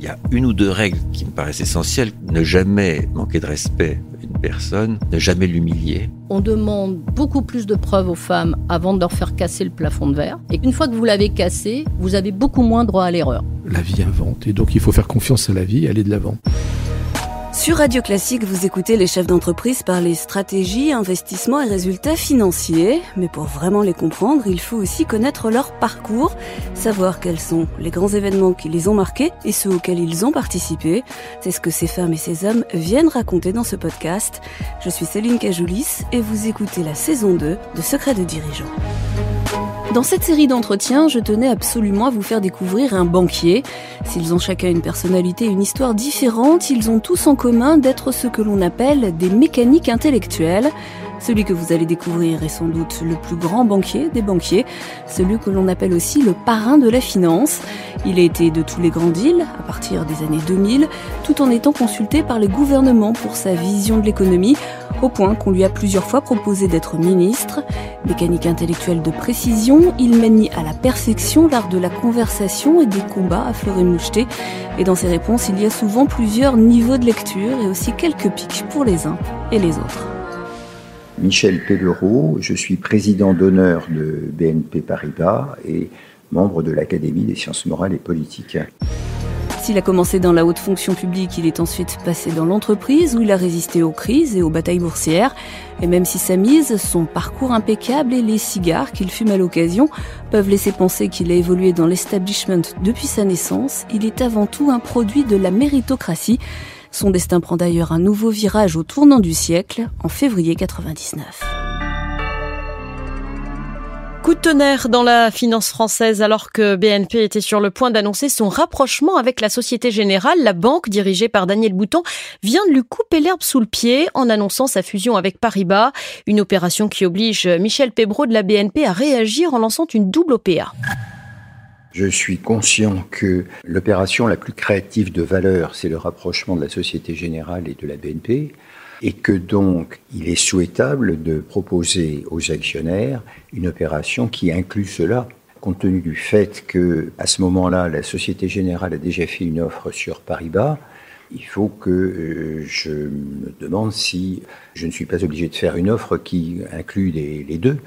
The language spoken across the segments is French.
Il y a une ou deux règles qui me paraissent essentielles. Ne jamais manquer de respect à une personne, ne jamais l'humilier. On demande beaucoup plus de preuves aux femmes avant de leur faire casser le plafond de verre. Et une fois que vous l'avez cassé, vous avez beaucoup moins droit à l'erreur. La vie invente et donc il faut faire confiance à la vie, aller de l'avant. Sur Radio Classique, vous écoutez les chefs d'entreprise parler stratégie, investissement et résultats financiers. Mais pour vraiment les comprendre, il faut aussi connaître leur parcours, savoir quels sont les grands événements qui les ont marqués et ceux auxquels ils ont participé. C'est ce que ces femmes et ces hommes viennent raconter dans ce podcast. Je suis Céline Cajoulis et vous écoutez la saison 2 de Secrets de dirigeants. Dans cette série d'entretiens, je tenais absolument à vous faire découvrir un banquier. S'ils ont chacun une personnalité et une histoire différente, ils ont tous en commun d'être ce que l'on appelle des mécaniques intellectuelles. Celui que vous allez découvrir est sans doute le plus grand banquier des banquiers, celui que l'on appelle aussi le parrain de la finance. Il a été de tous les grands deals à partir des années 2000, tout en étant consulté par les gouvernements pour sa vision de l'économie, au point qu'on lui a plusieurs fois proposé d'être ministre. Mécanique intellectuelle de précision, il manie à la perfection l'art de la conversation et des combats à fleur et moucheté. Et dans ses réponses, il y a souvent plusieurs niveaux de lecture et aussi quelques pics pour les uns et les autres. Michel Pellereau, je suis président d'honneur de BNP Paribas et membre de l'Académie des sciences morales et politiques. S'il a commencé dans la haute fonction publique, il est ensuite passé dans l'entreprise où il a résisté aux crises et aux batailles boursières. Et même si sa mise, son parcours impeccable et les cigares qu'il fume à l'occasion peuvent laisser penser qu'il a évolué dans l'establishment depuis sa naissance, il est avant tout un produit de la méritocratie. Son destin prend d'ailleurs un nouveau virage au tournant du siècle, en février 99. Coup de tonnerre dans la finance française alors que BNP était sur le point d'annoncer son rapprochement avec la Société Générale. La banque, dirigée par Daniel Bouton, vient de lui couper l'herbe sous le pied en annonçant sa fusion avec Paribas. Une opération qui oblige Michel Pébreau de la BNP à réagir en lançant une double OPA. Je suis conscient que l'opération la plus créative de valeur, c'est le rapprochement de la Société Générale et de la BNP, et que donc il est souhaitable de proposer aux actionnaires une opération qui inclut cela. Compte tenu du fait que, à ce moment-là, la Société Générale a déjà fait une offre sur Paribas, il faut que euh, je me demande si je ne suis pas obligé de faire une offre qui inclut les, les deux.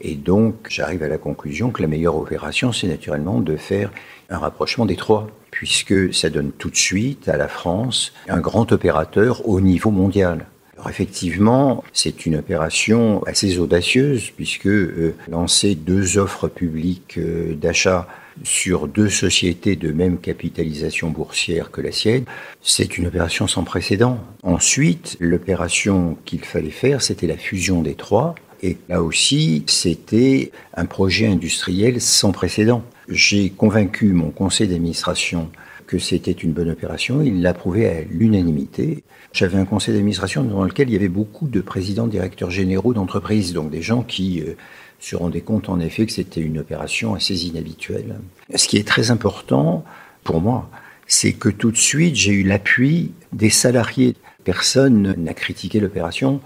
Et donc, j'arrive à la conclusion que la meilleure opération, c'est naturellement de faire un rapprochement des trois, puisque ça donne tout de suite à la France un grand opérateur au niveau mondial. Alors effectivement, c'est une opération assez audacieuse, puisque euh, lancer deux offres publiques euh, d'achat sur deux sociétés de même capitalisation boursière que la sienne, c'est une opération sans précédent. Ensuite, l'opération qu'il fallait faire, c'était la fusion des trois, et là aussi, c'était un projet industriel sans précédent. J'ai convaincu mon conseil d'administration que c'était une bonne opération. Il l'a prouvé à l'unanimité. J'avais un conseil d'administration dans lequel il y avait beaucoup de présidents, directeurs généraux d'entreprises, donc des gens qui euh, se rendaient compte en effet que c'était une opération assez inhabituelle. Ce qui est très important pour moi, c'est que tout de suite, j'ai eu l'appui des salariés. Personne n'a critiqué l'opération.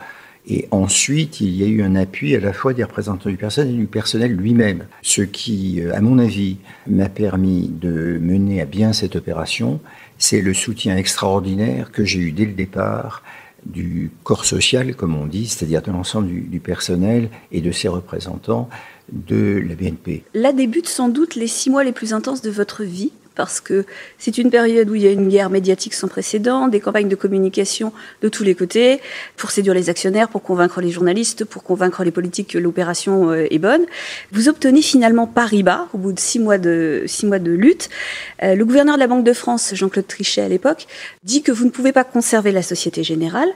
Et ensuite, il y a eu un appui à la fois des représentants du personnel et du personnel lui-même. Ce qui, euh, à mon avis, m'a permis de mener à bien cette opération, c'est le soutien extraordinaire que j'ai eu dès le départ du corps social, comme on dit, c'est-à-dire de l'ensemble du, personnel et de ses représentants de la BNP. Là débutent sans doute les six mois les plus intenses de votre vie parce que c'est une période où il y a une guerre médiatique sans précédent, des campagnes de communication de tous les côtés, pour séduire les actionnaires, pour convaincre les journalistes, pour convaincre les politiques que l'opération euh, est bonne. Vous obtenez finalement Paribas au bout de six mois de, six mois de lutte. Euh, le gouverneur de la Banque de France, Jean-Claude Trichet à l'époque, dit que vous ne pouvez pas conserver la Société Générale.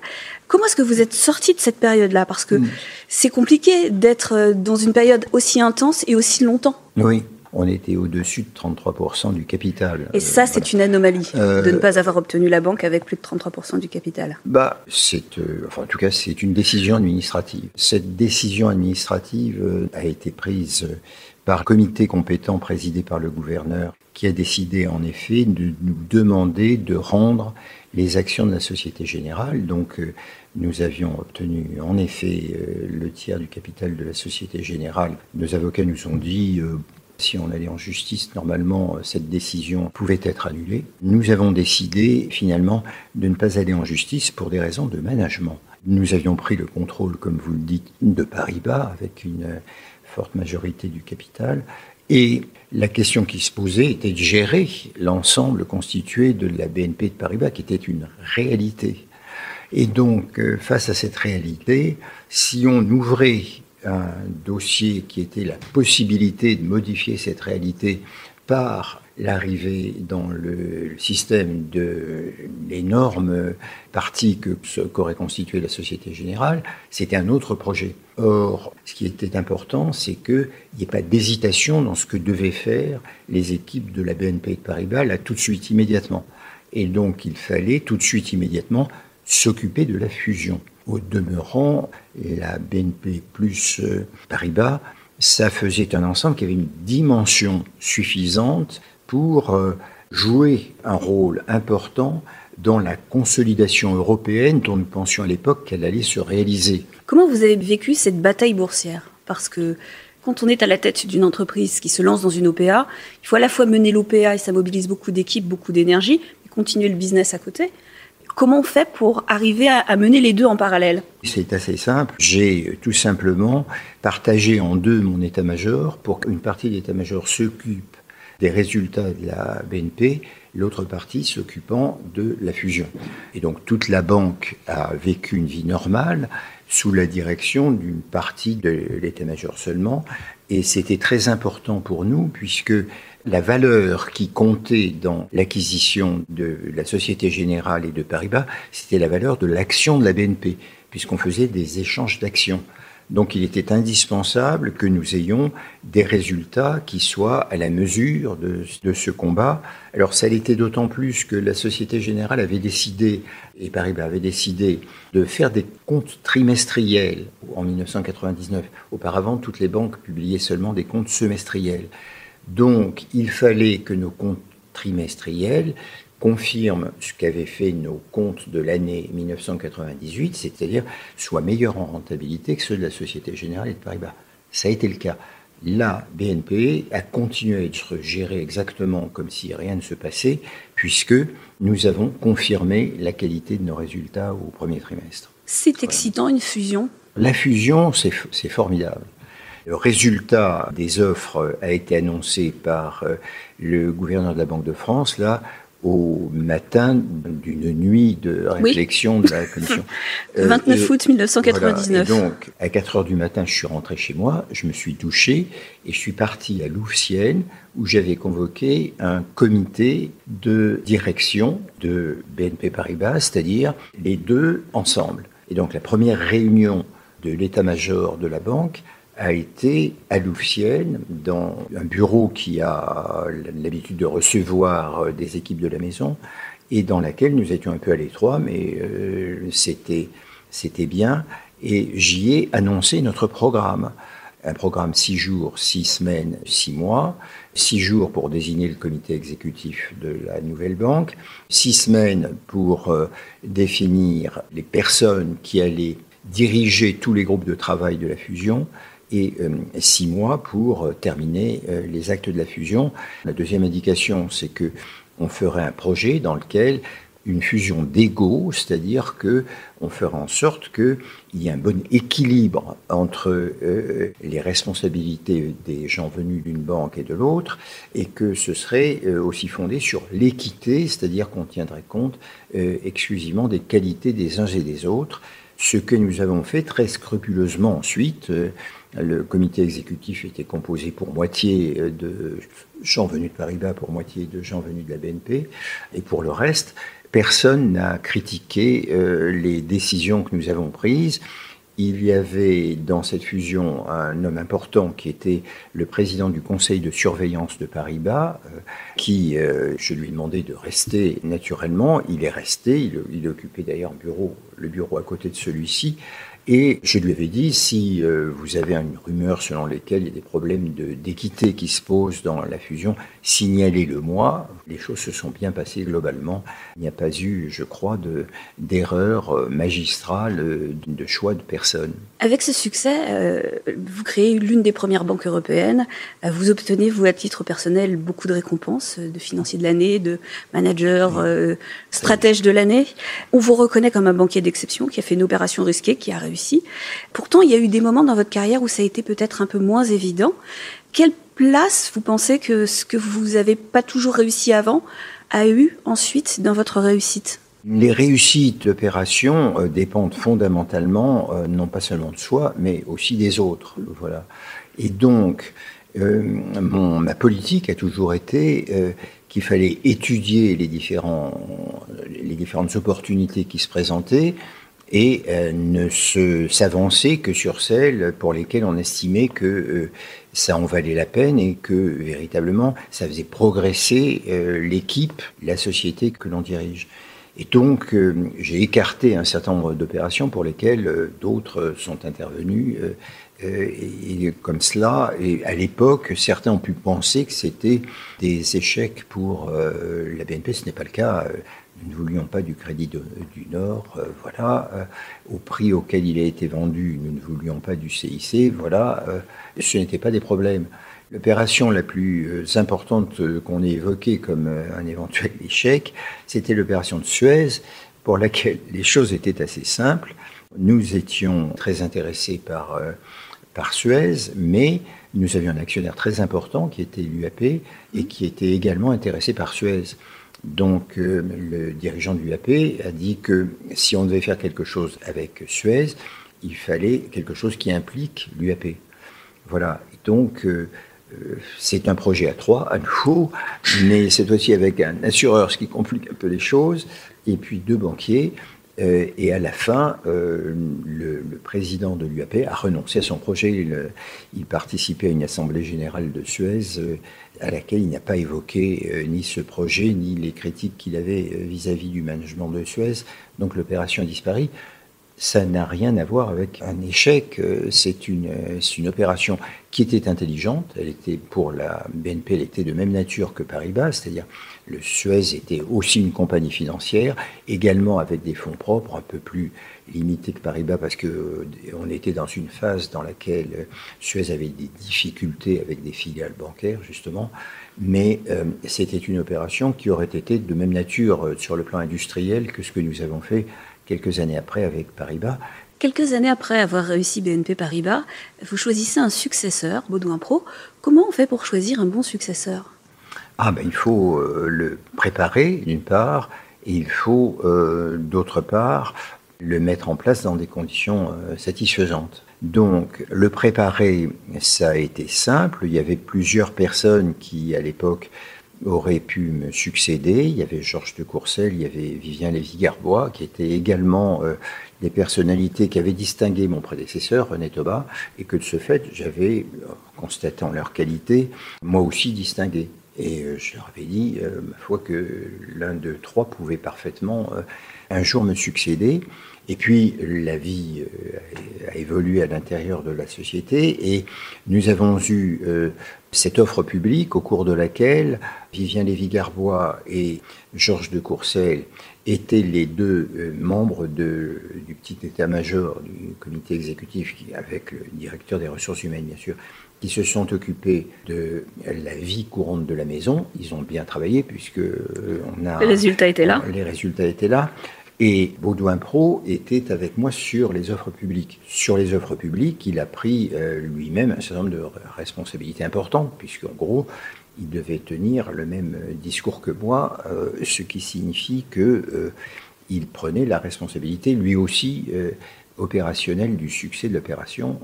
Comment est-ce que vous êtes sorti de cette période-là? Parce que hmm. c'est compliqué d'être euh, dans une période aussi intense et aussi longtemps. Oui, on était au-dessus de 33% du capital. Et ça, c'est une anomalie euh, de ne pas avoir obtenu la banque avec plus de 33% du capital. Bah, c'est, euh, enfin, en tout cas, c'est une décision administrative. Cette décision administrative euh, a été prise par un comité compétent présidé par le gouverneur qui a décidé en effet de nous demander de rendre les actions de la Société Générale. Donc nous avions obtenu en effet le tiers du capital de la Société Générale. Nos avocats nous ont dit Si on allait en justice, normalement, cette décision pouvait être annulée. Nous avons décidé finalement de ne pas aller en justice pour des raisons de management. Nous avions pris le contrôle, comme vous le dites, de Paris-Bas avec une forte majorité du capital. Et la question qui se posait était de gérer l'ensemble constitué de la BNP de Paris-Bas, qui était une réalité. Et donc, euh, face à cette réalité, si on ouvrait un dossier qui était la possibilité de modifier cette réalité par l'arrivée dans le système de l'énorme partie que qu'aurait constitué la Société Générale, c'était un autre projet. Or, ce qui était important, c'est qu'il n'y ait pas d'hésitation dans ce que devaient faire les équipes de la BNP de Paribas, là, tout de suite, immédiatement. Et donc, il fallait tout de suite, immédiatement, s'occuper de la fusion. Au demeurant, la BNP plus euh, Paribas, ça faisait un ensemble qui avait une dimension suffisante pour euh, jouer un rôle important dans la consolidation européenne dont nous pensions à l'époque qu'elle allait se réaliser. Comment vous avez vécu cette bataille boursière? Parce que quand on est à la tête d'une entreprise qui se lance dans une OPA, il faut à la fois mener l'OPA et ça mobilise beaucoup d'équipes, beaucoup d'énergie, et continuer le business à côté. Comment on fait pour arriver à, mener les deux en parallèle? C'est assez simple. J'ai tout simplement partagé en deux mon état-major pour qu'une partie de l'état-major s'occupe des résultats de la BNP, l'autre partie s'occupant de la fusion. Et donc toute la banque a vécu une vie normale sous la direction d'une partie de l'état-major seulement. Et c'était très important pour nous puisque la valeur qui comptait dans l'acquisition de la Société Générale et de Paribas, c'était la valeur de l'action de la BNP, puisqu'on faisait des échanges d'actions. Donc il était indispensable que nous ayons des résultats qui soient à la mesure de, ce combat. Alors ça l'était d'autant plus que la Société Générale avait décidé, et Paribas avait décidé, de faire des comptes trimestriels en 1999. Auparavant, toutes les banques publiaient seulement des comptes semestriels. Donc il fallait que nos comptes trimestriels confirment ce qu'avaient fait nos comptes de l'année 1998, c'est-à-dire soient meilleurs en rentabilité que ceux de la Société Générale et de Paribas. Ça a été le cas. La BNP a continué à être gérée exactement comme si rien ne se passait, puisque nous avons confirmé la qualité de nos résultats au premier trimestre. C'est excitant, une fusion? La fusion, c'est formidable. Le résultat des offres a été annoncé par euh, le gouverneur de la Banque de France, là, au matin d'une nuit de réflexion de la commission. 29 euh, août 1999. donc, à 4 heures du matin, je suis rentré chez moi, je me suis douché et je suis parti à Louvciennes où j'avais convoqué un comité de direction de BNP Paribas, c'est-à-dire les deux ensemble. Et donc, la première réunion de l'état-major de la banque a été à Louvciennes, dans un bureau qui a l'habitude de recevoir euh, des équipes de la maison, et dans laquelle nous étions un peu à l'étroit, mais euh, c'était, bien. Et j'y ai annoncé notre programme. Un programme six jours, six semaines, six mois. Six jours pour désigner le comité exécutif de la nouvelle banque. Six semaines pour euh, définir les personnes qui allaient diriger tous les groupes de travail de la fusion et euh, six mois pour euh, terminer euh, les actes de la fusion. La deuxième indication, c'est que on ferait un projet dans lequel une fusion d'ego, c'est-à-dire que on fera en sorte qu'il y ait un bon équilibre entre les responsabilités des gens venus d'une banque et de l'autre, et que ce serait aussi fondé sur l'équité, c'est-à-dire qu'on tiendrait compte exclusivement des qualités des uns et des autres, ce que nous avons fait très scrupuleusement ensuite le comité exécutif était composé pour moitié de gens venus de Paribas, pour moitié de gens venus de la BNP. Et pour le reste, personne n'a critiqué euh, les décisions que nous avons prises. Il y avait dans cette fusion un homme important qui était le président du conseil de surveillance de Paribas, euh, qui, euh, je lui ai demandé de rester naturellement. Il est resté, il, occupait d'ailleurs bureau, le bureau à côté de celui-ci. Et je lui avais dit, si euh, vous avez une rumeur selon laquelle il y a des problèmes d'équité qui se posent dans la fusion, signalez-le moi. Les choses se sont bien passées globalement. Il n'y a pas eu, je crois, d'erreur euh, magistrale euh, de choix de personne. Avec ce succès, vous créez l'une des premières banques européennes. vous obtenez, vous, à titre personnel, beaucoup de récompenses de financier de l'année, de manager, stratège de l'année. On vous reconnaît comme un banquier d'exception qui a fait une opération risquée, qui a réussi Pourtant, il y a eu des moments dans votre carrière où ça a été peut-être un peu moins évident. Quelle place vous pensez que ce que vous n'avez pas toujours réussi avant a eu ensuite dans votre réussite? Les réussites d'opération euh, dépendent fondamentalement euh, non pas seulement de soi, mais aussi des autres. Voilà. Et donc, euh, ma politique a toujours été qu'il fallait étudier les, différentes opportunités qui se présentaient, et euh, ne s'avancer que sur celles pour lesquelles on estimait que euh, ça en valait la peine et que véritablement ça faisait progresser euh, l'équipe, la société que l'on dirige. Et donc j'ai écarté un certain nombre d'opérations pour lesquelles d'autres sont intervenus. et, comme cela, à l'époque, certains ont pu penser que c'était des échecs pour la BNP. Ce n'est pas le cas. Nous ne voulions pas du crédit du Nord, euh, voilà. Euh, au prix auquel il a été vendu, nous ne voulions pas du CIC, voilà. Euh, ce n'était pas des problèmes. L'opération la plus importante qu'on ait évoquée comme un éventuel échec, c'était l'opération de Suez, pour laquelle les choses étaient assez simples. Nous étions très intéressés par, par Suez, mais nous avions un actionnaire très important qui était l'UAP et qui était également intéressé par Suez. Donc euh, le dirigeant de l'UAP a dit que si on devait faire quelque chose avec Suez, il fallait quelque chose qui implique l'UAP. Voilà. donc euh, euh, c'est un projet à trois, à nouveau, mais cette fois-ci avec un assureur, ce qui complique un peu les choses, et puis deux banquiers. Et à la fin, le, président de l'UAP a renoncé à son projet. Il, il, participait à une assemblée générale de Suez à laquelle il n'a pas évoqué euh, ni ce projet, ni les critiques qu'il avait euh, vis-à-vis du management de Suez. Donc l'opération a disparu. Ça n'a rien à voir avec un échec. Euh, c'est une, une opération qui était intelligente. Elle était pour la BNP, elle était de même nature que Paribas, c'est-à-dire le Suez était aussi une compagnie financière, également avec des fonds propres un peu plus limité que Paribas parce que euh, on était dans une phase dans laquelle euh, Suez avait des difficultés avec des filiales bancaires justement, mais c'était une opération qui aurait été de même nature sur le plan industriel que ce que nous avons fait quelques années après avec Paribas. Quelques années après avoir réussi BNP Paribas, vous choisissez un successeur, Baudouin Pro. Comment on fait pour choisir un bon successeur? Ah ben il faut le préparer d'une part, et il faut d'autre part le mettre en place dans des conditions euh, satisfaisantes. Donc, le préparer, ça a été simple. Il y avait plusieurs personnes qui, à l'époque, auraient pu me succéder. Il y avait Georges de Courcelles, il y avait Vivien Lévy-Garbois, qui étaient également euh, des personnalités qui avaient distingué mon prédécesseur, René Toba, et que de ce fait, j'avais, euh, constatant leur qualité, moi aussi distingué. Et je leur avais dit, ma foi, que l'un de trois pouvait parfaitement un jour me succéder. Et puis la vie euh, a évolué à l'intérieur de la société et nous avons eu euh, cette offre publique au cours de laquelle Vivien Lévy-Garbois et Georges de Courcelles étaient les deux euh, membres de, du petit état-major du comité exécutif avec le directeur des ressources humaines bien sûr qui se sont occupés de la vie courante de la maison. Ils ont bien travaillé puisque on a les résultats étaient là. Les résultats étaient là. Et Baudouin Pro était avec moi sur les offres publiques. Sur les offres publiques, il a pris euh, lui-même un certain nombre de responsabilités importantes, puisqu'en gros, il devait tenir le même euh, discours que moi, euh, ce qui signifie que il prenait la responsabilité, lui aussi, opérationnelle du succès de l'opération.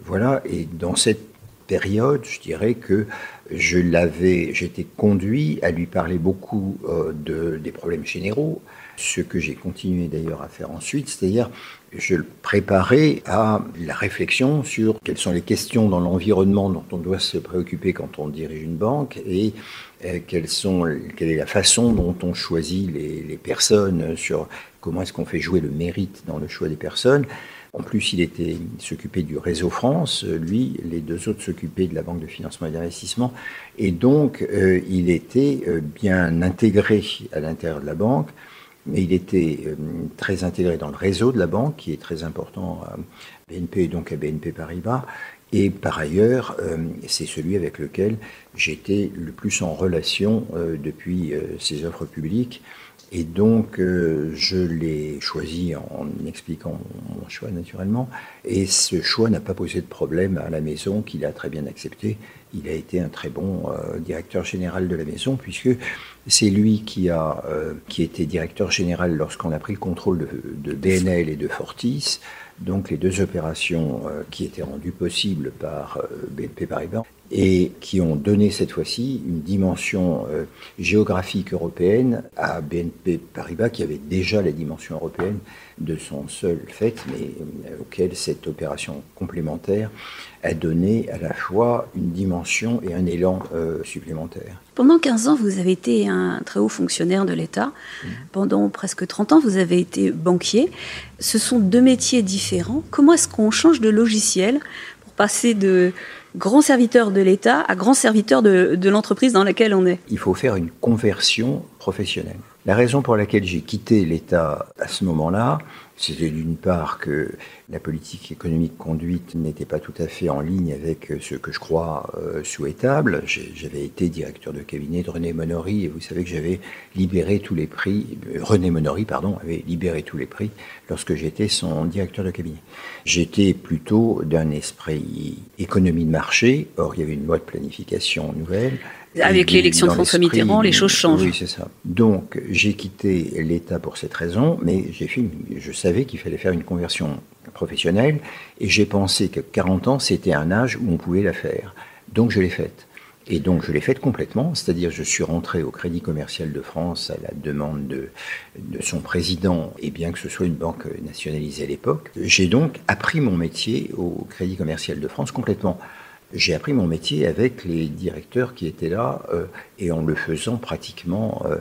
voilà, et dans cette période, je dirais que je l'avais, j'étais conduit à lui parler beaucoup de, des problèmes généraux, ce que j'ai continué d'ailleurs à faire ensuite, c'est-à-dire je le préparais à la réflexion sur quelles sont les questions dans l'environnement dont on doit se préoccuper quand on dirige une banque et euh, quelles sont, quelle est la façon dont on choisit les, les personnes, sur comment est-ce qu'on fait jouer le mérite dans le choix des personnes. En plus, il était s'occupait du réseau France. Lui, les deux autres s'occupaient de la banque de financement et d'investissement. Et donc, euh, il était euh, bien intégré à l'intérieur de la banque. Mais il était euh, très intégré dans le réseau de la banque, qui est très important à BNP et donc à BNP Paribas. Et par ailleurs, c'est celui avec lequel j'étais le plus en relation depuis ces offres publiques. Et donc, euh, je l'ai choisi en expliquant mon choix naturellement. Et ce choix n'a pas posé de problème à la maison, qu'il a très bien accepté. Il a été un très bon euh, directeur général de la maison, puisque c'est lui qui a euh, qui était directeur général lorsqu'on a pris le contrôle de, de, BNL et de Fortis. Donc les deux opérations qui étaient rendues possibles par BNP Paribas et qui ont donné cette fois-ci une dimension euh, géographique européenne à BNP Paribas, qui avait déjà la dimension européenne de son seul fait, mais euh, auquel cette opération complémentaire a donné à la fois une dimension et un élan euh, supplémentaire. Pendant 15 ans, vous avez été un très haut fonctionnaire de l'État. Mmh. Pendant presque 30 ans, vous avez été banquier. Ce sont deux métiers différents. Comment est-ce qu'on change de logiciel passer de grand serviteur de l'État à grand serviteur de, de l'entreprise dans laquelle on est. Il faut faire une conversion professionnelle. La raison pour laquelle j'ai quitté l'État à ce moment-là, c'était d'une part que la politique économique conduite n'était pas tout à fait en ligne avec ce que je crois euh, souhaitable. J'avais été directeur de cabinet de René Monory et vous savez que j'avais libéré tous les prix. Euh, René Monory, pardon, avait libéré tous les prix lorsque j'étais son directeur de cabinet. J'étais plutôt d'un esprit économie de marché. Or, il y avait une loi de planification nouvelle. Avec l'élection de François Mitterrand, les choses changent. Oui, c'est ça. Donc, j'ai quitté l'État pour cette raison, mais j'ai fait, je savais qu'il fallait faire une conversion professionnelle, et j'ai pensé que 40 ans, c'était un âge où on pouvait la faire. Donc, je l'ai faite. Et donc, je l'ai faite complètement, c'est-à-dire je suis rentré au Crédit commercial de France à la demande de, de son président, et bien que ce soit une banque nationalisée à l'époque, j'ai donc appris mon métier au Crédit commercial de France complètement j'ai appris mon métier avec les directeurs qui étaient là euh, et en le faisant pratiquement euh,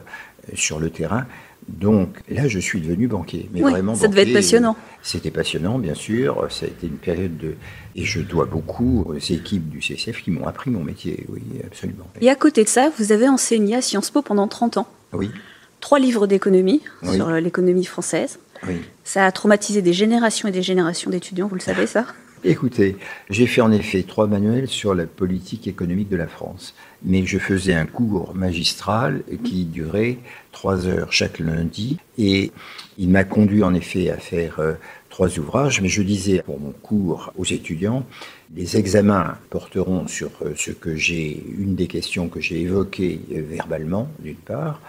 sur le terrain. Donc là, je suis devenu banquier. Mais vraiment ça devait être passionnant. C'était passionnant, bien sûr. Ça a été une période de. Et je dois beaucoup aux équipes du CCF qui m'ont appris mon métier, oui, absolument. Et à côté de ça, vous avez enseigné à Sciences Po pendant 30 ans. Oui. Trois livres d'économie sur l'économie française. Oui. Ça a traumatisé des générations et des générations d'étudiants, vous le savez, ça? Écoutez, j'ai fait en effet trois manuels sur la politique économique de la France, mais je faisais un cours magistral qui durait trois heures chaque lundi, et il m'a conduit en effet à faire euh, trois ouvrages, mais je disais pour mon cours aux étudiants, les examens porteront sur euh, ce que j'ai, une des questions que j'ai évoquées euh, verbalement, d'une part,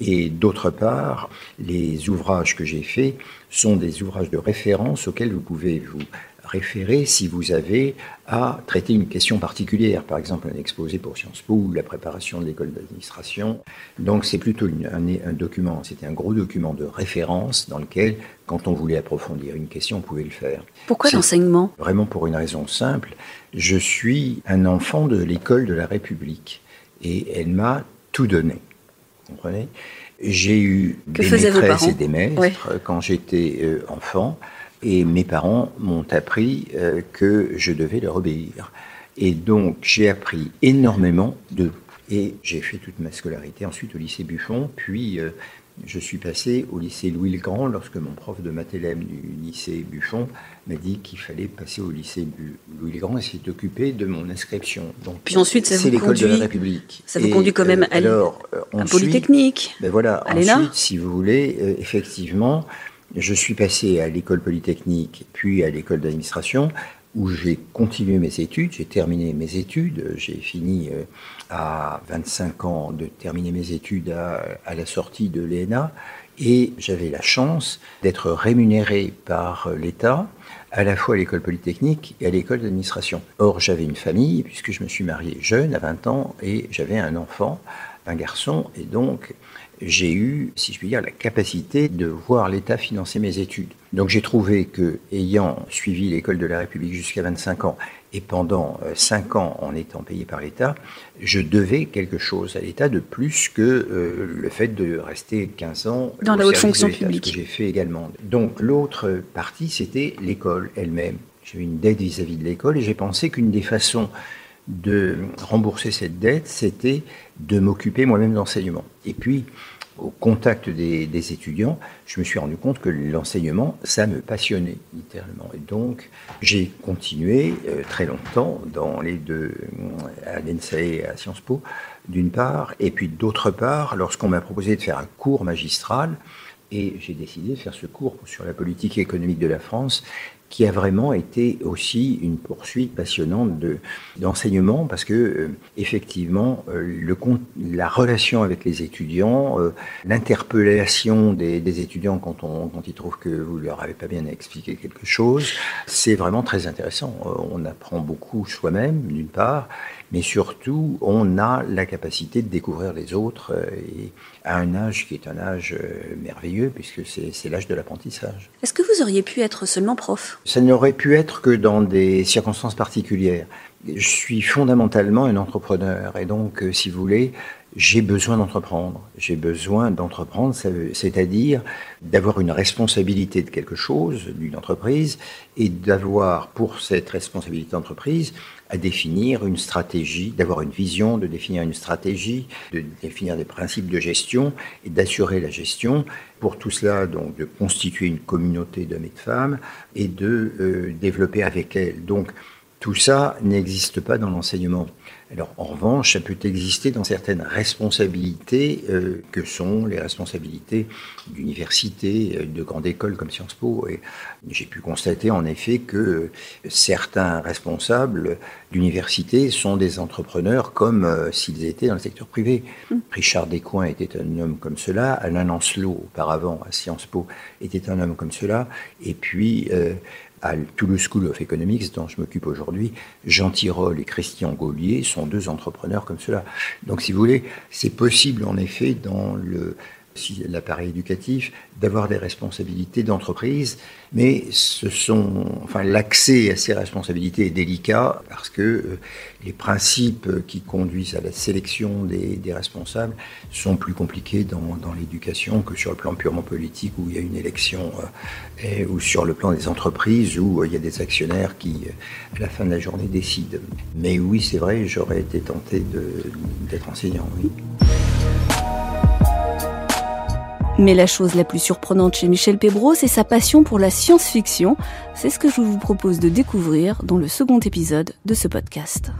et d'autre part, les ouvrages que j'ai faits sont des ouvrages de référence auxquels vous pouvez vous référer si vous avez à traiter une question particulière, par exemple un exposé pour Sciences Po ou la préparation de l'école d'administration. Donc c'est plutôt un, document, c'était un gros document de référence dans lequel, quand on voulait approfondir une question, on pouvait le faire. Pourquoi l'enseignement? Vraiment pour une raison simple. Je suis un enfant de l'école de la République et elle m'a tout donné. Vous comprenez? J'ai eu des maîtresses et des maîtres quand j'étais euh, enfant et mes parents m'ont appris euh, que je devais leur obéir. Et donc j'ai appris énormément de et j'ai fait toute ma scolarité ensuite au lycée Buffon, puis euh, je suis passé au lycée Louis le Grand lorsque mon prof de matélème du lycée Buffon m'a dit qu'il fallait passer au lycée Louis le Grand et s'est occupé de mon inscription. Donc, puis ensuite, ça c'est l'école de la République. Ça vous conduit quand même à, alors, Polytechnique. Ben voilà, ensuite, si vous voulez, effectivement, je suis passé à l'école polytechnique, puis à l'école d'administration, où j'ai continué mes études, j'ai terminé mes études, j'ai fini euh, à 25 ans de terminer mes études à, la sortie de l'ENA, et j'avais la chance d'être rémunéré par l'État à la fois à l'école polytechnique et à l'école d'administration. Or, j'avais une famille, puisque je me suis marié jeune, à 20 ans, et j'avais un enfant, un garçon, et donc j'ai eu, si je puis dire, la capacité de voir l'État financer mes études. Donc j'ai trouvé que, ayant suivi l'école de la République jusqu'à 25 ans et pendant 5 ans en étant payé par l'État, je devais quelque chose à l'État de plus que euh, le fait de rester 15 ans dans la haute fonction publique. Ce que j'ai fait également. Donc l'autre partie, c'était l'école elle-même. J'ai eu une dette vis-à-vis de l'école et j'ai pensé qu'une des façons de rembourser cette dette, c'était de m'occuper moi-même d'enseignement. Et puis, au contact des, étudiants, je me suis rendu compte que l'enseignement, ça me passionnait littéralement. Et donc, j'ai continué euh, très longtemps dans les deux, à l'ENSA et à Sciences Po, d'une part, et puis d'autre part, lorsqu'on m'a proposé de faire un cours magistral, et j'ai décidé de faire ce cours sur la politique économique de la France, qui a vraiment été aussi une poursuite passionnante de d'enseignement parce que euh, effectivement euh, la relation avec les étudiants, euh, l'interpellation des, étudiants quand on quand ils trouvent que vous leur avez pas bien expliqué quelque chose, c'est vraiment très intéressant. on apprend beaucoup soi-même d'une part, mais surtout on a la capacité de découvrir les autres et à un âge qui est un âge merveilleux puisque c'est l'âge de l'apprentissage. Est-ce que vous auriez pu être seulement prof? Ça n'aurait pu être que dans des circonstances particulières. Je suis fondamentalement un entrepreneur et donc, euh, si vous voulez, j'ai besoin d'entreprendre. J'ai besoin d'entreprendre, c'est-à-dire d'avoir une responsabilité de quelque chose, d'une entreprise, et d'avoir pour cette responsabilité d'entreprise à définir une stratégie, d'avoir une vision, de définir une stratégie, de définir des principes de gestion et d'assurer la gestion. Pour tout cela, donc, de constituer une communauté d'hommes et de femmes et de euh, développer avec elles. Donc, tout ça n'existe pas dans l'enseignement. Alors, en revanche, ça peut exister dans certaines responsabilités euh, que sont les responsabilités d'universités, euh, de grandes écoles comme Sciences Po. Et j'ai pu constater en effet que certains responsables d'universités sont des entrepreneurs comme euh, s'ils étaient dans le secteur privé. Mmh. Richard Descoings était un homme comme cela, Alain Lancelot, auparavant à Sciences Po, était un homme comme cela, et puis à Toulouse School of Economics, dont je m'occupe aujourd'hui, Jean Tirole et Christian Gaulier sont deux entrepreneurs comme cela. Donc, si vous voulez, c'est possible en effet dans le l'appareil éducatif, d'avoir des responsabilités d'entreprise, mais ce sont, enfin, l'accès à ces responsabilités est délicat parce que euh, les principes qui conduisent à la sélection des, responsables sont plus compliqués dans, l'éducation que sur le plan purement politique où il y a une élection euh, ou sur le plan des entreprises où euh, il y a des actionnaires qui, à la fin de la journée, décident. Mais oui, c'est vrai, j'aurais été tenté d'être enseignant, oui. Mais la chose la plus surprenante chez Michel Pébro, c'est sa passion pour la science-fiction. C'est ce que je vous propose de découvrir dans le second épisode de ce podcast.